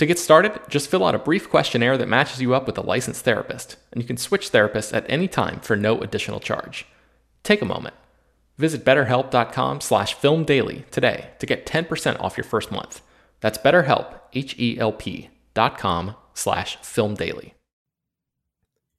To get started, just fill out a brief questionnaire that matches you up with a licensed therapist, and you can switch therapists at any time for no additional charge. Take a moment. Visit betterhelp.com slash filmdaily today to get 10% off your first month. That's betterhelp, H-E-L-P dot com slash filmdaily.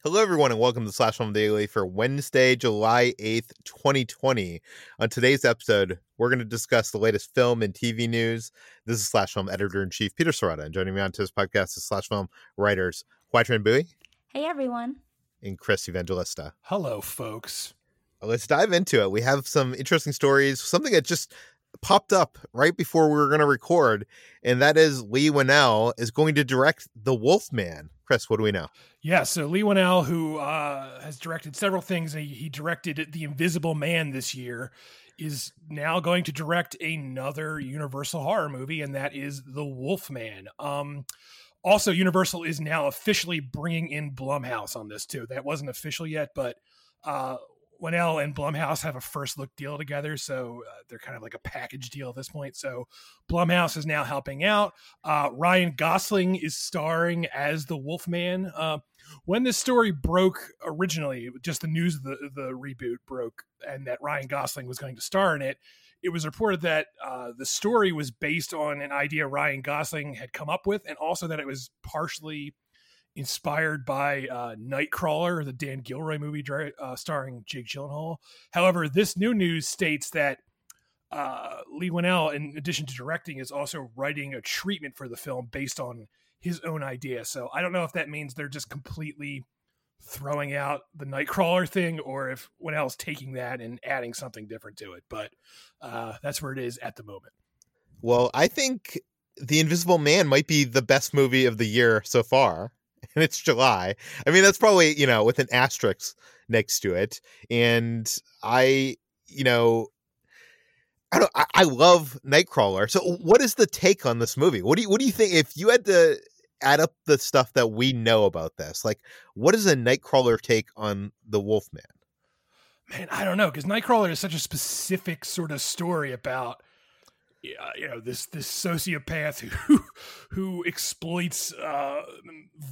Hello, everyone, and welcome to Slash Film Daily for Wednesday, July 8th, 2020. On today's episode, we're going to discuss the latest film and TV news. This is Slash Film Editor in Chief Peter Sciretta, and joining me on today's podcast is Slash Film writers Hoai-Tran Bui. Hey, everyone. And Chris Evangelista. Hello, folks. Let's dive into it. We have some interesting stories, something that just popped up right before we were going to record, and that is Leigh Whannell is going to direct The Wolf Man. Chris, what do we know? Yeah, so Leigh Whannell, who uh, has directed several things, he, he directed The Invisible Man this year, is now going to direct another Universal horror movie, and that is The Wolf Man. Um, also, Universal is now officially bringing in Blumhouse on this too. That wasn't official yet, but uh, Whannell and Blumhouse have a first look deal together, so uh, they're kind of like a package deal at this point. So Blumhouse is now helping out. Uh, Ryan Gosling is starring as the Wolfman. Uh, when this story broke originally, just the news of the, the reboot broke, and that Ryan Gosling was going to star in it, it was reported that uh, the story was based on an idea Ryan Gosling had come up with, and also that it was partially inspired by uh, Nightcrawler, the Dan Gilroy movie uh, starring Jake Gyllenhaal. However, this new news states that uh, Leigh Whannell, in addition to directing, is also writing a treatment for the film based on his own idea. So I don't know if that means they're just completely throwing out the Nightcrawler thing or if Whannell's taking that and adding something different to it. But uh, that's where it is at the moment. Well, I think The Invisible Man might be the best movie of the year so far. and it's July. I mean, that's probably, you know, with an asterisk next to it. And I, you know, I don't I, I love Nightcrawler. So what is the take on this movie? What do you what do you think if you had to add up the stuff that we know about this? Like what is a Nightcrawler take on the Wolfman? Man, I don't know because Nightcrawler is such a specific sort of story about you know this this sociopath who who exploits uh,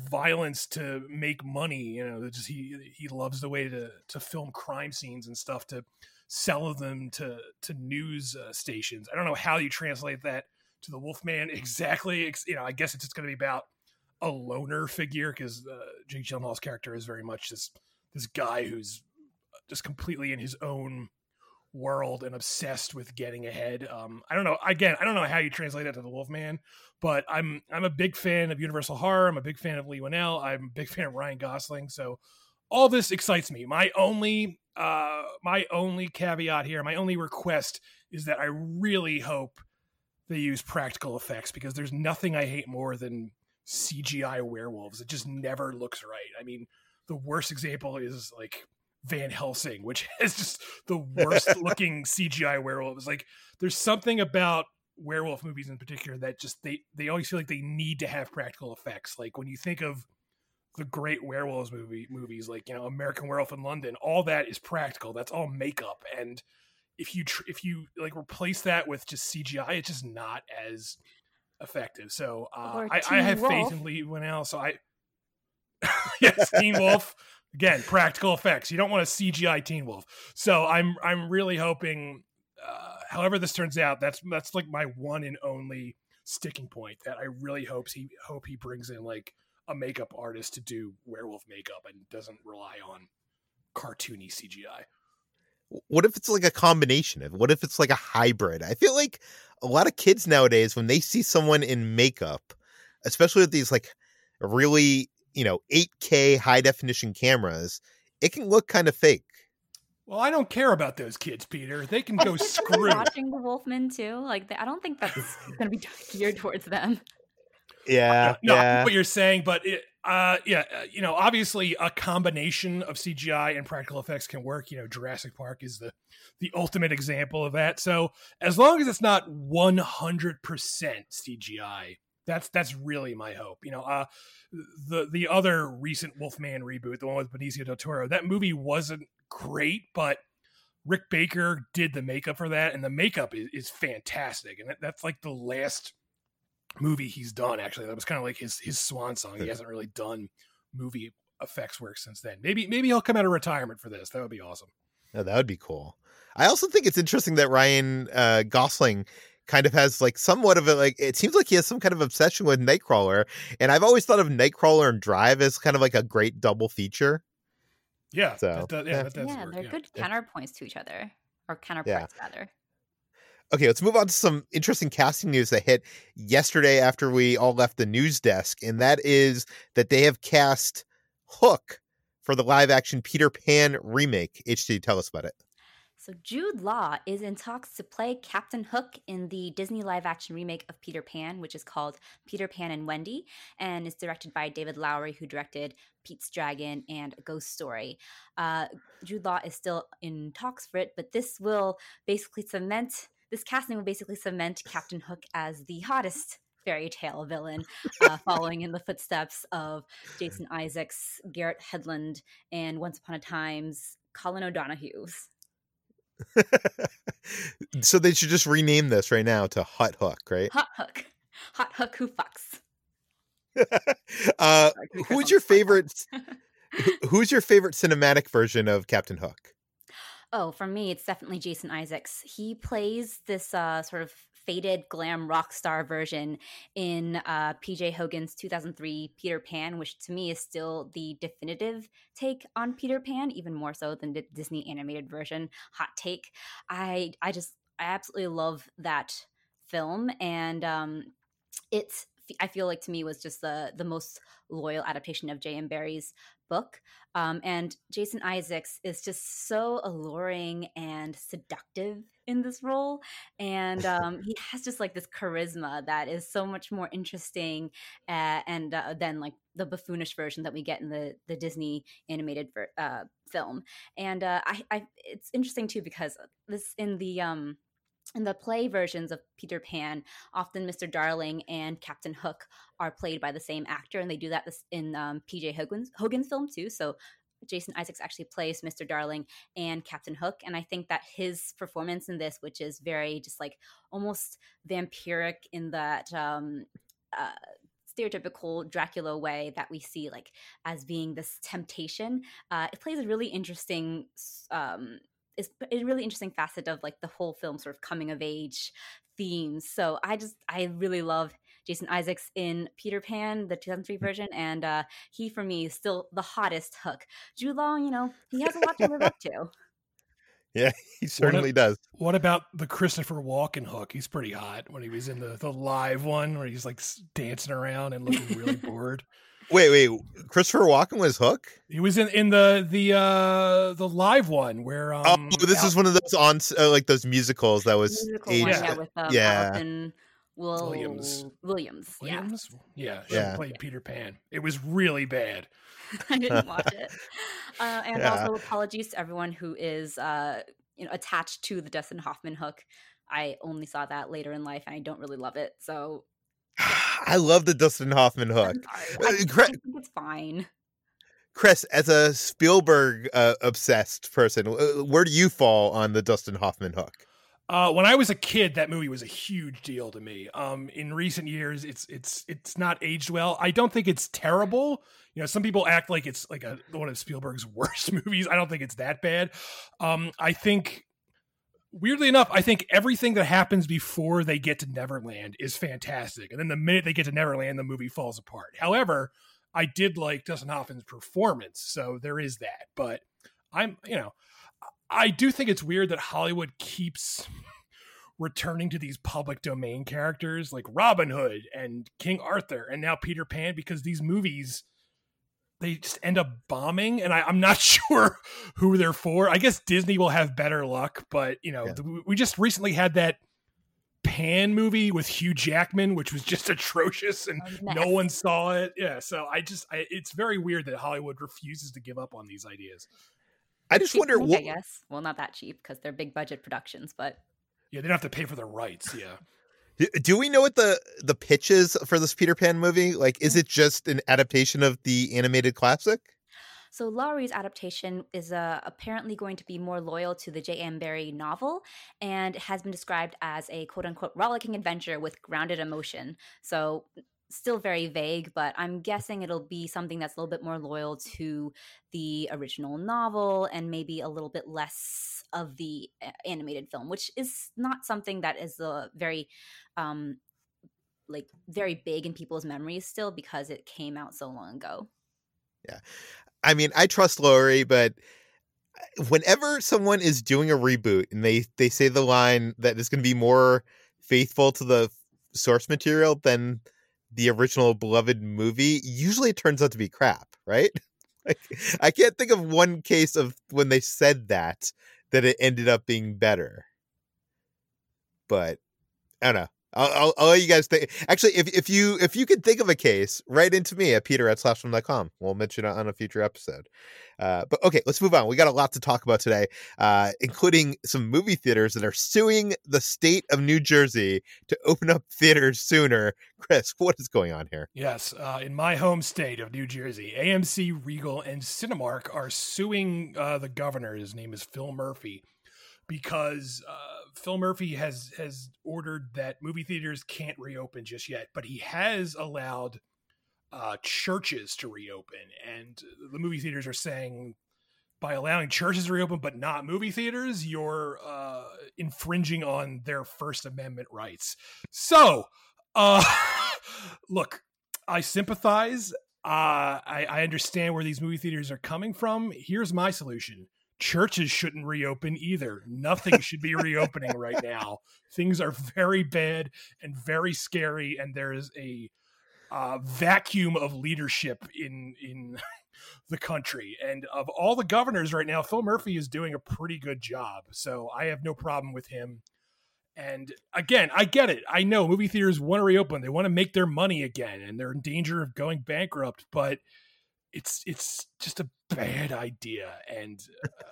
violence to make money. You know, just he he loves the way to to film crime scenes and stuff to sell them to to news uh, stations. I don't know how you translate that to the Wolfman exactly. You know, I guess it's just going to be about a loner figure because uh, Jake Gyllenhaal's character is very much this this guy who's just completely in his own world and obsessed with getting ahead. Um, I don't know. Again, I don't know how you translate that to the Wolfman, but I'm I'm a big fan of Universal Horror. I'm a big fan of Leigh Whannell. I'm a big fan of Ryan Gosling. So all this excites me. My only uh, my only caveat here, my only request is that I really hope they use practical effects because there's nothing I hate more than CGI werewolves. It just never looks right. I mean, the worst example is like Van Helsing, which has just the worst looking CGI werewolves. Like there's something about werewolf movies in particular that just they they always feel like they need to have practical effects. Like when you think of the great werewolves movie movies like you know American Werewolf in London, all that is practical. That's all makeup and if you tr- if you like replace that with just CGI, it's just not as effective. So uh, I, I, have Wolf. faith in Leigh Whannell. So I yes, Teen Wolf again, practical effects. You don't want a CGI Teen Wolf. So I'm I'm really hoping, uh, however this turns out, that's that's like my one and only sticking point. That I really hopes he hope he brings in like a makeup artist to do werewolf makeup and doesn't rely on cartoony CGI. What if it's like a combination of what if it's like a hybrid? I feel like a lot of kids nowadays when they see someone in makeup, especially with these like really, you know, 8K high definition cameras, it can look kind of fake. Well, I don't care about those kids, Peter. They can go screw. Watching the Wolfman too, like I don't think that's going to be geared towards them. Yeah, no, yeah. what you're saying, but it, uh, yeah, uh, you know, obviously a combination of CGI and practical effects can work. You know, Jurassic Park is the the ultimate example of that. So as long as it's not 100% CGI, that's that's really my hope. You know, uh, the the other recent Wolfman reboot, the one with Benicio del Toro, that movie wasn't great, but Rick Baker did the makeup for that, and the makeup is, is fantastic, and that, that's like the last movie he's done. Actually, that was kind of like his his swan song. He hasn't really done movie effects work since then. Maybe maybe he'll come out of retirement for this. That would be awesome. That would be cool. I also think it's interesting that Ryan uh, Gosling kind of has like somewhat of a like it seems like he has some kind of obsession with Nightcrawler, and I've always thought of Nightcrawler and Drive as kind of like a great double feature. Yeah, so that, yeah, yeah, that yeah they're yeah. good counterpoints to each other, or counterparts rather. Okay, let's move on to some interesting casting news that hit yesterday after we all left the news desk, and that is that they have cast Hook for the live action Peter Pan remake. HT, tell us about it. So Jude Law is in talks to play Captain Hook in the Disney live action remake of Peter Pan, which is called Peter Pan and Wendy, and is directed by David Lowery, who directed Pete's Dragon and A Ghost Story. Uh, Jude Law is still in talks for it, but this will basically cement this casting will basically cement Captain Hook as the hottest fairy tale villain, uh, following in the footsteps of Jason Isaacs, Garrett Hedlund, and Once Upon a Time's Colin O'Donoghue's. so they should just rename this right now to Hot Hook, right? Hot Hook. Hot Hook who fucks. uh, who's your favorite? who's your favorite cinematic version of Captain Hook? Oh, for me, it's definitely Jason Isaacs. He plays this uh, sort of faded glam rock star version in uh, PJ Hogan's 2003 Peter Pan, which to me is still the definitive take on Peter Pan, even more so than the Disney animated version. Hot take. I I just I absolutely love that film, and um, it's I feel like to me was just the the most loyal adaptation of J.M. Barrie's book. Um, and Jason Isaacs is just so alluring and seductive in this role. And um, he has just like this charisma that is so much more interesting uh, and uh, than like the buffoonish version that we get in the, the Disney animated ver- uh, film. And uh, I, I, it's interesting too because this in the um, in the play versions of Peter Pan, often Mr. Darling and Captain Hook are played by the same actor, and they do that in um, PJ Hogan's, Hogan's film too. So Jason Isaacs actually plays Mr. Darling and Captain Hook, and I think that his performance in this, which is very just like almost vampiric in that um, uh, stereotypical Dracula way that we see, like as being this temptation, uh, it plays a really interesting um, is a really interesting facet of like the whole film sort of coming of age themes. So I just I really love Jason Isaacs in Peter Pan, the 2003 Mm. version, and uh, he for me is still the hottest Hook. Jude Law, you know, he has a lot to live up to. Yeah, he certainly does. What about the Christopher Walken hook? He's pretty hot when he was in the, the live one where he's like dancing around and looking really bored. Wait, wait. Christopher Walken was Hook. He was in, in the the uh the live one where um oh, this Al- is one of those on uh, like those musicals that was Musical aged. one, Yeah. yeah, with uh, Yeah. Allison Will Williams. Williams. Yeah, Williams. Yeah, she Yeah. played Peter Pan. It was really bad. I didn't watch it. Uh, and Yeah. also apologies to everyone who is uh, you know attached to the Dustin Hoffman hook. I only saw that later in life, and I don't really love it. So I love the Dustin Hoffman Hook. I'm. Uh, I, I think it's fine. Chris, as a Spielberg uh, obsessed person, uh, where do you fall on the Dustin Hoffman Hook? Uh, when I was a kid, that movie was a huge deal to me. Um, in recent years, it's it's it's not aged well. I don't think it's terrible. You know, some people act like it's like a one of Spielberg's worst movies. I don't think it's that bad. Um, I think, weirdly enough, I think everything that happens before they get to Neverland is fantastic, and then the minute they get to Neverland, the movie falls apart. However, I did like Dustin Hoffman's performance, so there is that. But I'm, you know, I do think it's weird that Hollywood keeps returning to these public domain characters like Robin Hood and King Arthur and now Peter Pan because these movies they just end up bombing and I, I'm not sure who they're for. I guess Disney will have better luck, but you know, Yeah. we just recently had that Pan movie with Hugh Jackman, which was just atrocious and A no one saw it. Yeah, so I just I, it's very weird that Hollywood refuses to give up on these ideas. I just Cheap wonder to make, what I guess. Well, not that cheap because they're big budget productions, but Yeah, they don't have to pay for the rights. Yeah. do- do we know what the the pitch is for this Peter Pan movie? Like, is it just an adaptation of the animated classic? So Lowery's adaptation is uh, apparently going to be more loyal to the J.M. Barrie novel and has been described as a quote unquote rollicking adventure with grounded emotion. So still very vague, but I'm guessing it'll be something that's a little bit more loyal to the original novel and maybe a little bit less of the uh, animated film, which is not something that is a very um like very big in people's memories still because it came out so long ago. Yeah. I mean, I trust Lowery, but uh, whenever someone is doing a reboot and they they say the line that is going to be more faithful to the source material than the original beloved movie, usually it turns out to be crap, right? Like, I can't think of one case of when they said that that it ended up being better. But I don't know. I'll, I'll, let you guys think. Actually, if, if you if you can think of a case, write into me at peter at slashfilm.com. We'll mention it on a future episode. Uh, but okay, let's move on. We got a lot to talk about today, uh, including some movie theaters that are suing the state of New Jersey to open up theaters sooner. Chris, what is going on here? Yes, uh, in my home state of New Jersey, AMC, Regal, and Cinemark are suing uh, the governor. His name is Phil Murphy, because uh, Phil Murphy has has ordered that movie theaters can't reopen just yet, but he has allowed uh, churches to reopen, and the movie theaters are saying by allowing churches to reopen but not movie theaters, you're uh, infringing on their First Amendment rights. So, uh, look, I sympathize. Uh, I, I understand where these movie theaters are coming from. Here's my solution. Churches shouldn't reopen either. Nothing should be reopening right now. Things are very bad and very scary, and there is a uh, vacuum of leadership in in the country. And of all the governors right now, Phil Murphy is doing a pretty good job. So I have no problem with him. And again, I get it. I know movie theaters want to reopen. They want to make their money again, and they're in danger of going bankrupt. But it's it's just a bad idea. And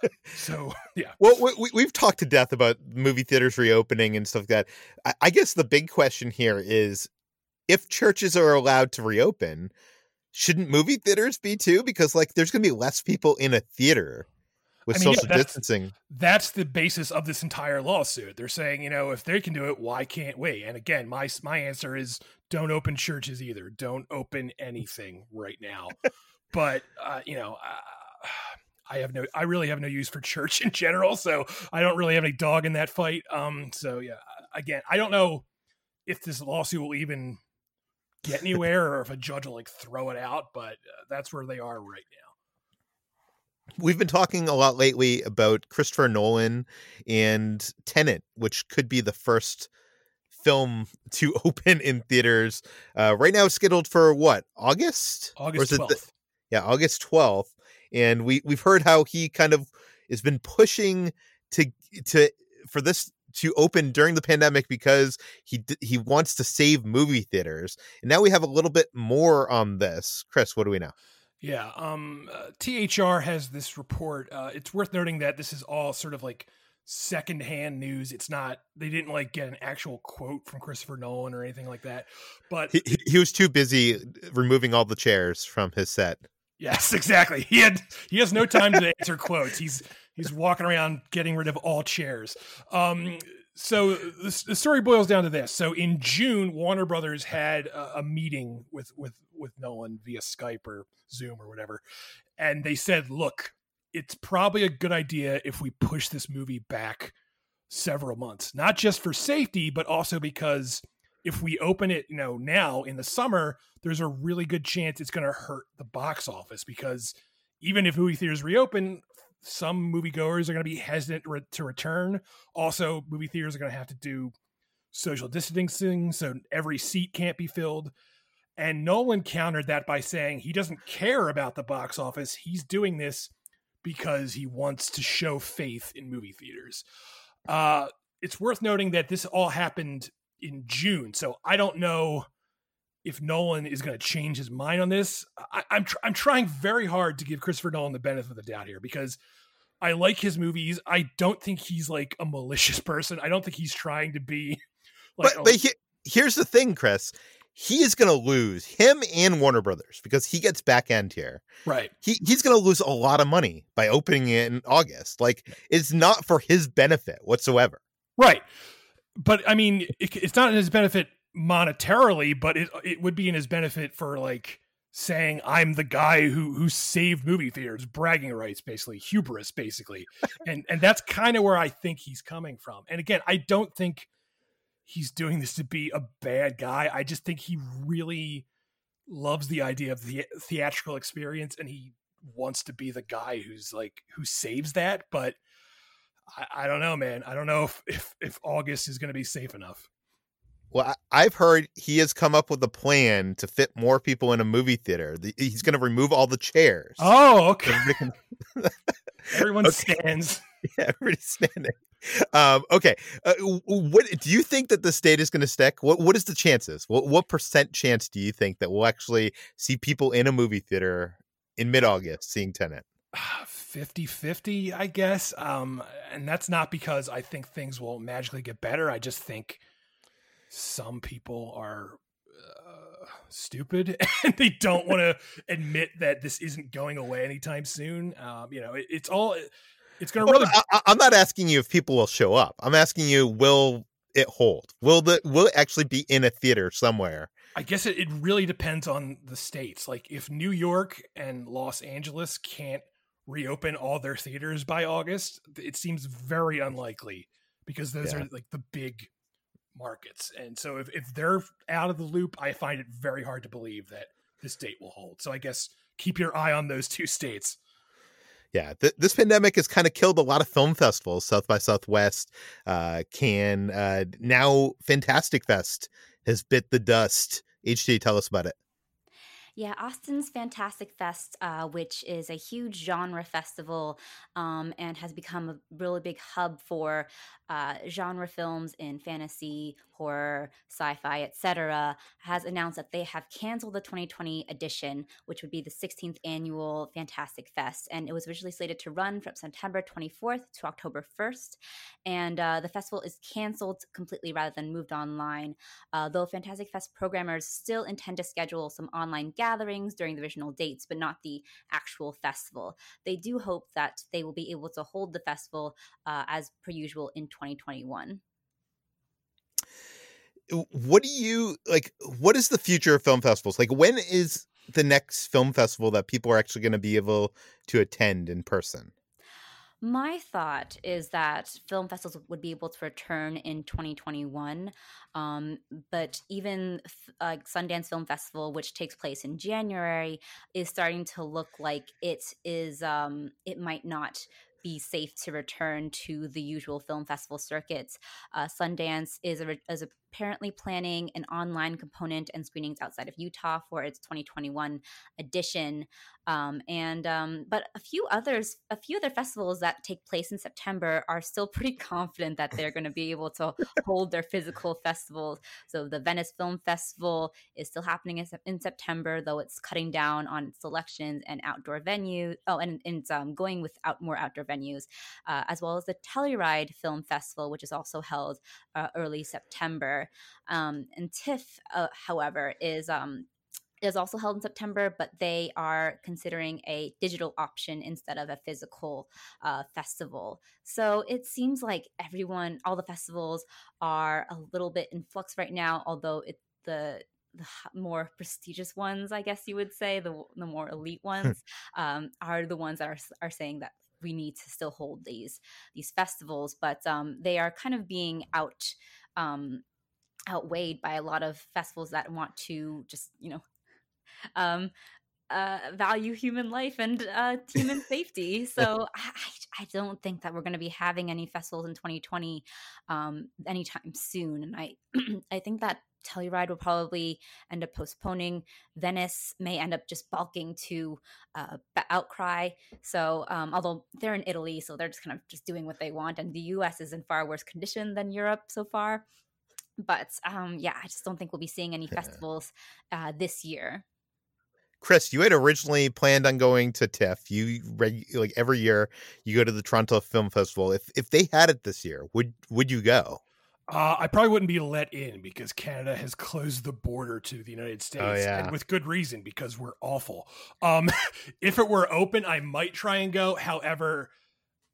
uh, so, yeah. Well, we, we- we've talked to death about movie theaters reopening and stuff like that. I, I guess the big question here is if churches are allowed to reopen, shouldn't movie theaters be too? Because like there's going to be less people in a theater with I mean, yeah, social that's- distancing. that's the basis of this entire lawsuit. They're saying, you know, if they can do it, why can't we? And again, my my answer is don't open churches either. Don't open anything right now. But uh, you know, uh, I have no, I really have no use for church in general, so I don't really have any dog in that fight. Um, so yeah, again, I don't know if this lawsuit will even get anywhere or if a judge will like throw it out, but uh, that's where they are right now. We've been talking a lot lately about Christopher Nolan and Tenet, which could be the first film to open in theaters. Uh, right now, it's scheduled for what August? August twelfth. Yeah, August twelfth. And we we've heard how he kind of has been pushing to to for this to open during the pandemic because he he wants to save movie theaters. And now we have a little bit more on this. Chris, what do we know? Yeah, um, uh, THR has this report. Uh, it's worth noting that this is all sort of like secondhand news. It's not they didn't like get an actual quote from Christopher Nolan or anything like that. But he, he was too busy removing all the chairs from his set. Yes, exactly. He had he has no time to answer quotes. He's he's walking around getting rid of all chairs. Um, so the, the, story boils down to this. So in June, Warner Brothers had a, a, meeting with with with Nolan via Skype or Zoom or whatever, and they said, "Look, it's probably a good idea if we push this movie back several months, not just for safety, but also because." If we open it, you know, now in the summer, there's a really good chance it's going to hurt the box office because even if movie theaters reopen, some moviegoers are going to be hesitant to, re- to return. Also, movie theaters are going to have to do social distancing, so every seat can't be filled. And Nolan countered that by saying he doesn't care about the box office. He's doing this because he wants to show faith in movie theaters. Uh, it's worth noting that this all happened in June. So I don't know if Nolan is going to change his mind on this. I, am I'm, tr- I'm trying very hard to give Christopher Nolan the benefit of the doubt here because I like his movies. I don't think he's like a malicious person. I don't think he's trying to be. Like, but but he, here's the thing, Chris. He is going to lose him and Warner Brothers because he gets back end here. Right. He he's going to lose a lot of money by opening it in August. Like it's not for his benefit whatsoever. Right but I mean, it, it's not in his benefit monetarily, but it it would be in his benefit for like saying I'm the guy who who saved movie theaters, bragging rights, basically hubris, basically, and and that's kind of where I think he's coming from. And again, I don't think he's doing this to be a bad guy. I just think he really loves the idea of the theatrical experience, and he wants to be the guy who's like who saves that, but I, I don't know, man. I don't know if if, if August is going to be safe enough. Well, I've heard he has come up with a plan to fit more people in a movie theater. He's going to remove all the chairs. Oh, okay. Everyone okay. stands. Yeah, everybody's standing. Um, okay. Uh, what do you think that the state is going to stick? What What is the chances? What What percent chance do you think that we'll actually see people in a movie theater in mid August seeing Tenet? 50-50 i guess. Um and that's not because i think things will magically get better. I just think some people are uh, stupid and they don't want to admit that this isn't going away anytime soon. Um you know it, it's all it's gonna well, really I, i'm not asking you if people will show up. I'm asking you will it hold? Will the will it actually be in a theater somewhere? I guess it, it really depends on the states. Like if New York and Los Angeles can't reopen all their theaters by August, it seems very unlikely because those yeah. are like the big markets. And so if, if they're out of the loop, I find it very hard to believe that this date will hold. So I guess keep your eye on those two states. Yeah, th- this pandemic has kind of killed a lot of film festivals. South by Southwest, uh, Cannes, uh, now Fantastic Fest has bit the dust. HT, tell us about it. Yeah, Austin's Fantastic Fest, uh, which is a huge genre festival um, and has become a really big hub for uh, genre films in fantasy, horror, sci-fi, etc., has announced that they have canceled the 2020 edition, which would be the 16th annual Fantastic Fest, and it was originally slated to run from September 24th to October 1st, and uh, the festival is canceled completely rather than moved online. Uh, though Fantastic Fest programmers still intend to schedule some online gatherings during the original dates, but not the actual festival. They do hope that they will be able to hold the festival uh, as per usual in 2021 what do you like what is the future of film festivals? Like when is the next film festival that people are actually going to be able to attend in person My thought is that film festivals would be able to return in 2021. Um, but even uh, Sundance Film Festival, which takes place in January, is starting to look like it is. Um, it might not be safe to return to the usual film festival circuits. Uh, Sundance is, a, is apparently planning an online component and screenings outside of Utah for its 2021 edition. Um, and um, but a few others, a few other festivals that take place in September are still pretty confident that they're going to be able to hold their physical festivals. So the Venice Film Festival is still happening in, September, though it's cutting down on selections and outdoor venues. Oh, and, and it's um, going without more outdoor venues, uh, as well as the Telluride Film Festival, which is also held uh, early September. Um, and TIFF, uh, however, is um, is also held in September, but they are considering a digital option instead of a physical uh, festival. So it seems like everyone, all the festivals are a little bit in flux right now, although it, the the more prestigious ones, I guess you would say, the the more elite hmm. ones, um, are the ones that are are saying that we need to still hold these these festivals, but um, they are kind of being out um, outweighed by a lot of festivals that want to just you know um, uh, value human life and uh, human safety. So I, I don't think that we're going to be having any festivals in 2020 um, anytime soon. And I I think that Telluride will probably end up postponing. Venice may end up just balking to uh, outcry. So um, although they're in Italy, so they're just kind of just doing what they want, and the U.S. is in far worse condition than Europe so far. But um, yeah, I just don't think we'll be seeing any festivals uh, this year. Chris, you had originally planned on going to TIFF. You like every year you go to the Toronto Film Festival. If if they had it this year, would would you go? Uh, I probably wouldn't be let in because Canada has closed the border to the United oh, States, oh, yeah. and with good reason because we're awful. Um, if it were open, I might try and go. However,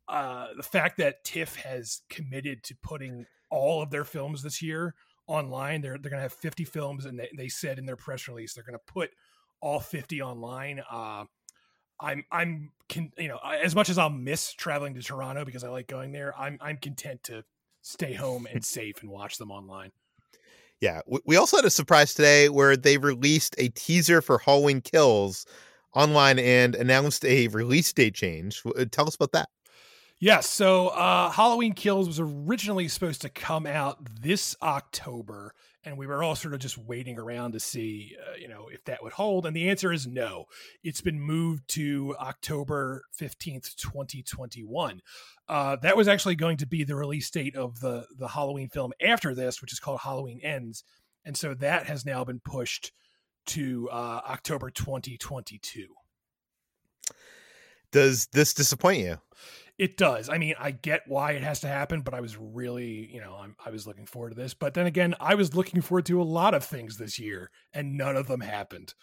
uh, the fact that TIFF has committed to putting all of their films this year online, they're they're going to have 50 films, and they, they said in their press release they're going to put all 50 online. Uh, I'm I'm can you know as much as I'll miss traveling to Toronto because I like going there. I'm I'm content to stay home and safe and watch them online. Yeah, we also had a surprise today where they released a teaser for Halloween Kills online and announced a release date change. Tell us about that. Yes, so uh, Halloween Kills was originally supposed to come out this October, and we were all sort of just waiting around to see, uh, you know, if that would hold. And the answer is no. It's been moved to October fifteenth, twenty twenty one. Uh, that was actually going to be the release date of the the Halloween film after this, which is called Halloween Ends, and so that has now been pushed to uh, October twenty twenty two. Does this disappoint you? It does. I mean, I get why it has to happen, but I was really, you know, I'm, i was looking forward to this. But then again, I was looking forward to a lot of things this year, and none of them happened.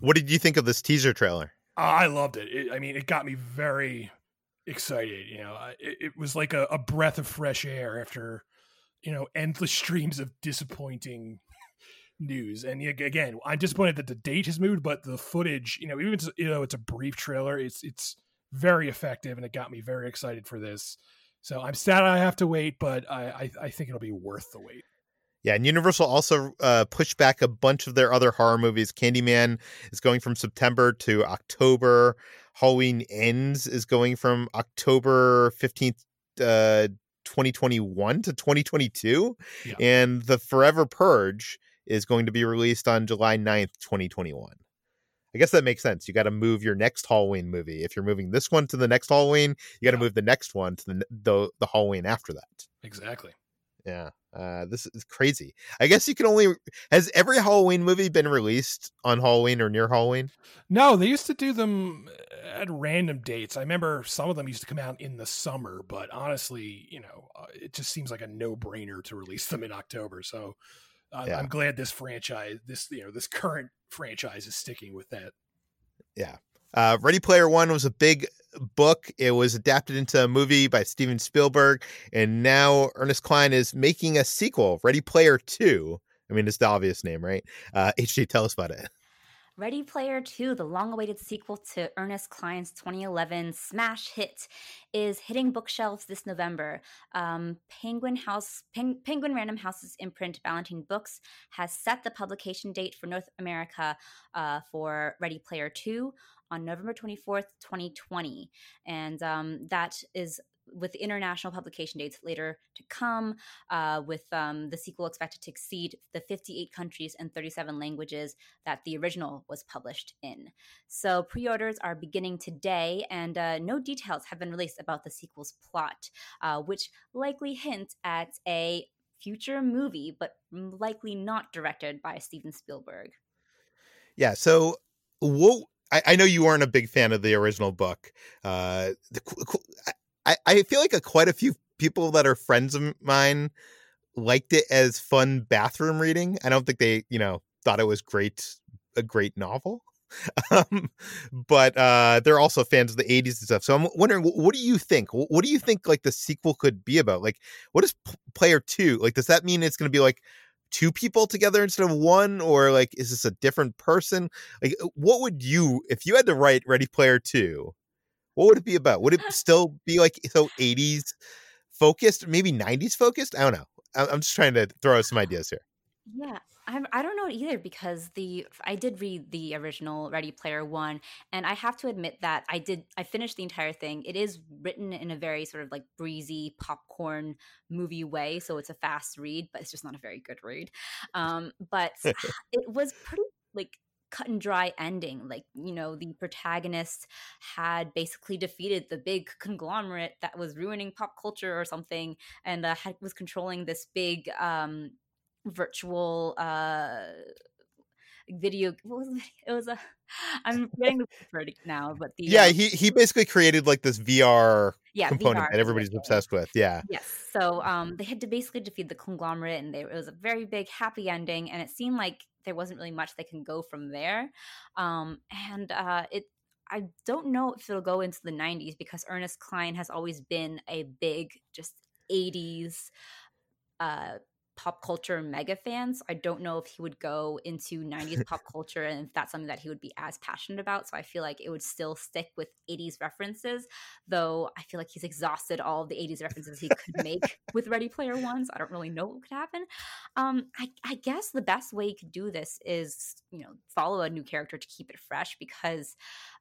What did you think of this teaser trailer? Uh, I loved it. it I mean, it got me very excited. You know, it, it was like a, a breath of fresh air after, you know, endless streams of disappointing news. And again, I'm disappointed that the date has moved, but the footage, you know, even you know it's a brief trailer, it's it's very effective, and it got me very excited for this. So I'm sad I have to wait, but I, I, I think it'll be worth the wait. Yeah, and Universal also uh, pushed back a bunch of their other horror movies. Candyman is going from September to October. Halloween Ends is going from October 15th, uh, 2021 to 2022. Yeah. And The Forever Purge is going to be released on July 9th, 2021. I guess that makes sense. You got to move your next Halloween movie. If you're moving this one to the next Halloween, you got to yeah. move the next one to the, the the Halloween after that. Exactly. Yeah. Uh, this is crazy. I guess you can only has every Halloween movie been released on Halloween or near Halloween? No, they used to do them at random dates. I remember some of them used to come out in the summer, but honestly, you know, uh, it just seems like a no-brainer to release them in October. So I'm, yeah. I'm glad this franchise, this you know, this current franchise is sticking with that. Yeah. Uh, Ready Player One was a big book. It was adapted into a movie by Steven Spielberg, and now Ernest Cline is making a sequel, Ready Player Two. I mean, it's the obvious name, right? Uh, HJ, tell us about it. Ready Player 2, the long awaited sequel to Ernest Cline's 2011 smash hit, is hitting bookshelves this November. Um, Penguin House, Pen- Penguin Random House's imprint Ballantine Books has set the publication date for North America uh, for Ready Player 2 on November 24th, 2020. And um, that is with international publication dates later to come, uh, with um, the sequel expected to exceed the 58 countries and 37 languages that the original was published in. So pre orders are beginning today, and uh, no details have been released about the sequel's plot, uh, which likely hint at a future movie, but likely not directed by Steven Spielberg. Yeah. So, what I, know you weren't a big fan of the original book. Uh, the, I, I feel like a, quite a few people that are friends of mine liked it as fun bathroom reading. I don't think they, you know, thought it was great, a great novel. um, but uh, they're also fans of the 80s and stuff. So I'm wondering, what do you think? What do you think like the sequel could be about? Like, what is P- Player Two? Like, does that mean it's going to be like two people together instead of one, or like is this a different person? Like, what would you if you had to write Ready Player Two? What would it be about? Would it still be like so 80s focused, maybe 90s focused? I don't know. I'm just trying to throw out some ideas here. Yeah, I'm, I don't know either because the I did read the original Ready Player One, and I have to admit that I did I finished the entire thing. It is written in a very sort of like breezy popcorn movie way, so it's a fast read, but it's just not a very good read. Um, but it was pretty like cut and dry ending. Like, you know, the protagonist had basically defeated the big conglomerate that was ruining pop culture or something and uh, had, was controlling this big um, virtual uh, video. What was it? it was a. I'm getting the word now, but the yeah, uh, he he basically created like this VR yeah, component VR that everybody's obsessed with. Yeah. Yes. So um, they had to basically defeat the conglomerate, and they, it was a very big happy ending, and it seemed like there wasn't really much they can go from there. Um, and uh, it I don't know if it'll go into the 90s because Ernest Cline has always been a big, just 80s uh, pop culture mega fans. I don't know if he would go into 90s pop culture and if that's something that he would be as passionate about. So I feel like it would still stick with 80s references, though I feel like he's exhausted all the 80s references he could make with Ready Player Ones. I don't really know what could happen. Um, I, I guess the best way you could do this is, you know, follow a new character to keep it fresh because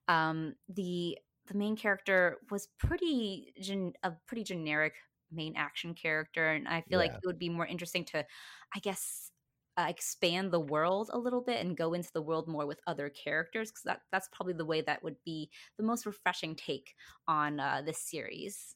um, the the main character was pretty gen- a pretty generic main action character and i feel yeah. like it would be more interesting to i guess uh, expand the world a little bit and go into the world more with other characters because that, that's probably the way that would be the most refreshing take on uh, this series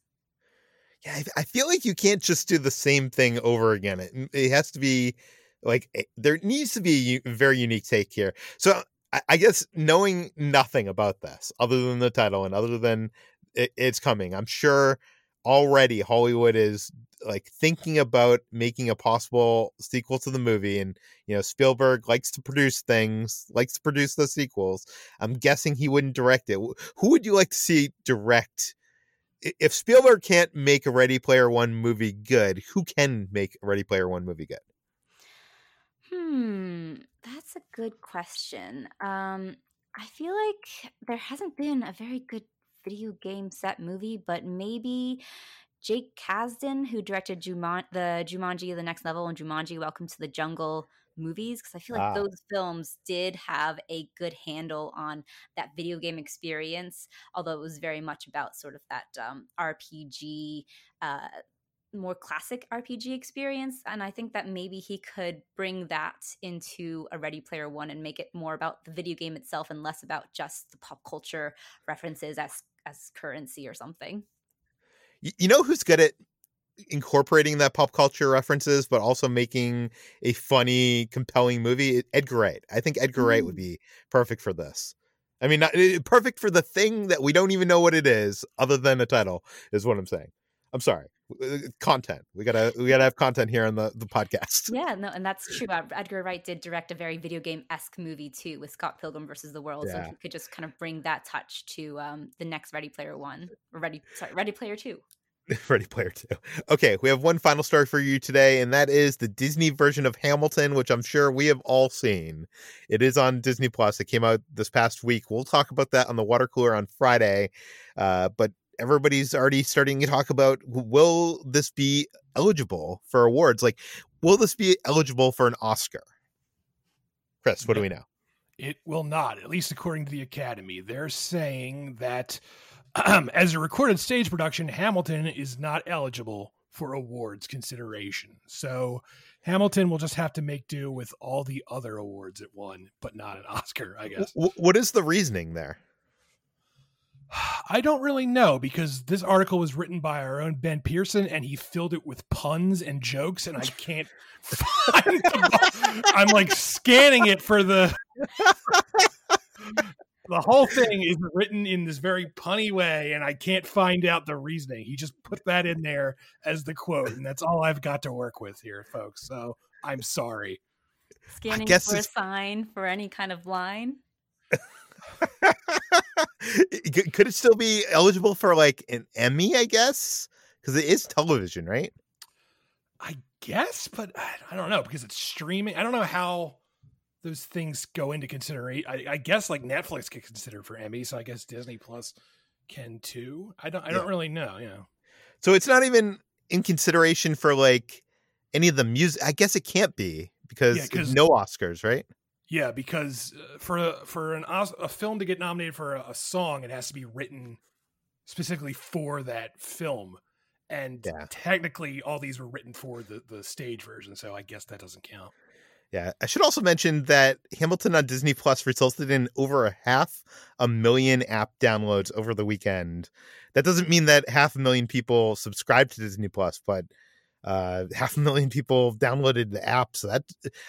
yeah I, I feel like you can't just do the same thing over again it, it has to be like eh, there needs to be a very unique take here so I, I guess knowing nothing about this other than the title and other than it, it's coming i'm sure already Hollywood is like thinking about making a possible sequel to the movie and you know Spielberg likes to produce things likes to produce the sequels. I'm guessing he wouldn't direct it. Who would you like to see direct? If Spielberg can't make a Ready Player 1 movie good who can make a Ready Player 1 movie good? Hmm that's a good question. Um I feel like there hasn't been a very good video game set movie, but maybe Jake Kasdan, who directed Juman- the Jumanji The Next Level and Jumanji Welcome to the Jungle movies, because I feel like ah. those films did have a good handle on that video game experience, although it was very much about sort of that um, RPG uh, more classic RPG experience. And I think that maybe he could bring that into a Ready Player One and make it more about the video game itself and less about just the pop culture references as as currency or something. You know who's good at incorporating that pop culture references, but also making a funny, compelling movie? Edgar Wright. I think Edgar mm. Wright would be perfect for this. I mean, not, perfect for the thing that we don't even know what it is, other than a title, is what I'm saying. I'm sorry. Uh, content. We gotta we gotta have content here on the the podcast. Yeah, no, and that's true. Edgar Wright did direct a very video game esque movie too with Scott Pilgrim versus the World, yeah. so he could just kind of bring that touch to um, the next Ready Player One or Ready sorry Ready Player Two. Ready Player Two. Okay, we have one final story for you today, and that is the Disney version of Hamilton, which I'm sure we have all seen. It is on Disney Plus. It came out this past week. We'll talk about that on the water cooler on Friday. Uh, but everybody's already starting to talk about will this be eligible for awards? Like, will this be eligible for an Oscar? Chris, what do we know? It will not, at least according to the Academy. They're saying that as a recorded stage production, Hamilton is not eligible for awards consideration. So Hamilton will just have to make do with all the other awards it won, but not an Oscar, I guess. What is the reasoning there? I don't really know because this article was written by our own Ben Pearson and he filled it with puns and jokes and I can't find I'm like scanning it for the the whole thing is written in this very punny way and I can't find out the reasoning. He just put that in there as the quote and that's all I've got to work with here folks. So I'm sorry. Scanning for a sign for any kind of line. Could it still be eligible for like an Emmy? I guess because it is television, right? I guess, but I don't know because it's streaming. I don't know how those things go into consideration. I, I guess like Netflix get considered for Emmy, so I guess Disney Plus can too. I don't. I don't really know. You know. So it's not even in consideration for like any of the music. I guess it can't be because yeah, no Oscars, right? Yeah, because uh, for a, for an a film to get nominated for a, a song, it has to be written specifically for that film, and yeah. technically, all these were written for the the stage version. So I guess that doesn't count. Yeah, I should also mention that Hamilton on Disney Plus resulted in over a half a million app downloads over the weekend. That doesn't mean that half a million people subscribe to Disney Plus, but uh, half a million people downloaded the app. So that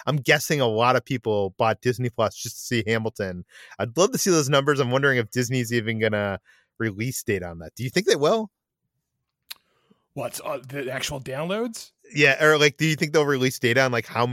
I'm guessing a lot of people bought Disney Plus just to see Hamilton. I'd love to see those numbers. I'm wondering if Disney's even gonna release date on that. Do you think they will? What's uh, the actual downloads? Yeah, or like, do you think they'll release data on like how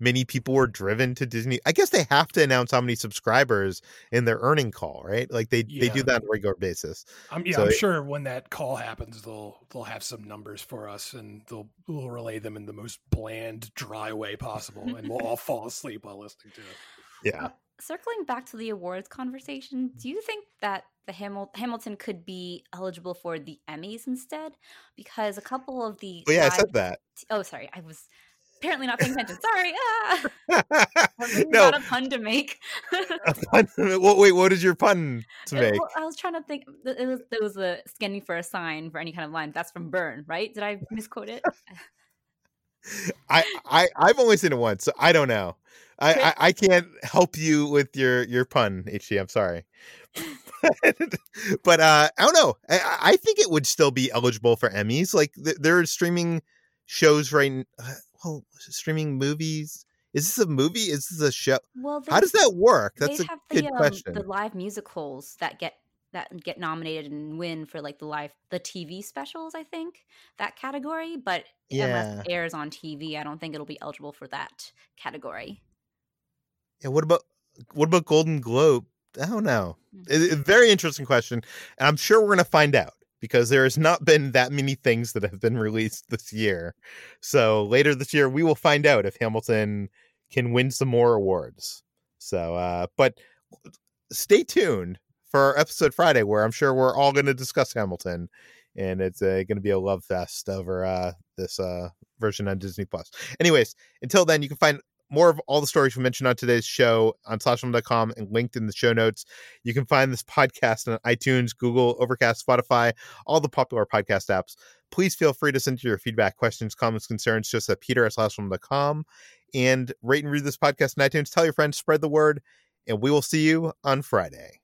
many people were driven to Disney? I guess they have to announce how many subscribers in their earning call, right? Like they yeah. they do that on a regular basis. I'm, yeah, so I'm it, sure when that call happens, they'll they'll have some numbers for us, and they'll we'll relay them in the most bland, dry way possible, and we'll all fall asleep while listening to it. Yeah circling back to the awards conversation, do you think that the Hamil- Hamilton could be eligible for the Emmys instead? Because a couple of the oh, yeah, I said that. Oh, sorry, I was apparently not paying attention. Sorry, ah, no, not a pun to make. a pun. Well, wait, what is your pun to make? Well, I was trying to think. It was there was a scanning for a sign for any kind of line. That's from Burn, right? Did I misquote it? I I I've only seen it once, so I don't know. I, I, I can't help you with your your pun, HG. I'm sorry, but uh, I don't know. I, I think it would still be eligible for Emmys. Like th- there are streaming shows right. Uh, well, streaming movies. Is this a movie? Is this a show? Well, how does that work? That's a good um, question. The live musicals that get that get nominated and win for like the live the TV specials, I think that category. But yeah. unless it airs on TV, I don't think it'll be eligible for that category. Yeah, what about what about Golden Globe? I don't know. It, it, very interesting question, and I'm sure we're going to find out because there has not been that many things that have been released this year. So later this year, we will find out if Hamilton can win some more awards. So, uh, but stay tuned for our episode Friday, where I'm sure we're all going to discuss Hamilton, and it's uh, going to be a love fest over uh, this uh, version on Disney Plus. Anyways, until then, you can find more of all the stories we mentioned on today's show on slashfilm.com and linked in the show notes. You can find this podcast on iTunes, Google, Overcast, Spotify, all the popular podcast apps. Please feel free to send your feedback, questions, comments, concerns just at peter at slashfilm.com and rate and read this podcast on iTunes. Tell your friends, spread the word, and we will see you on Friday.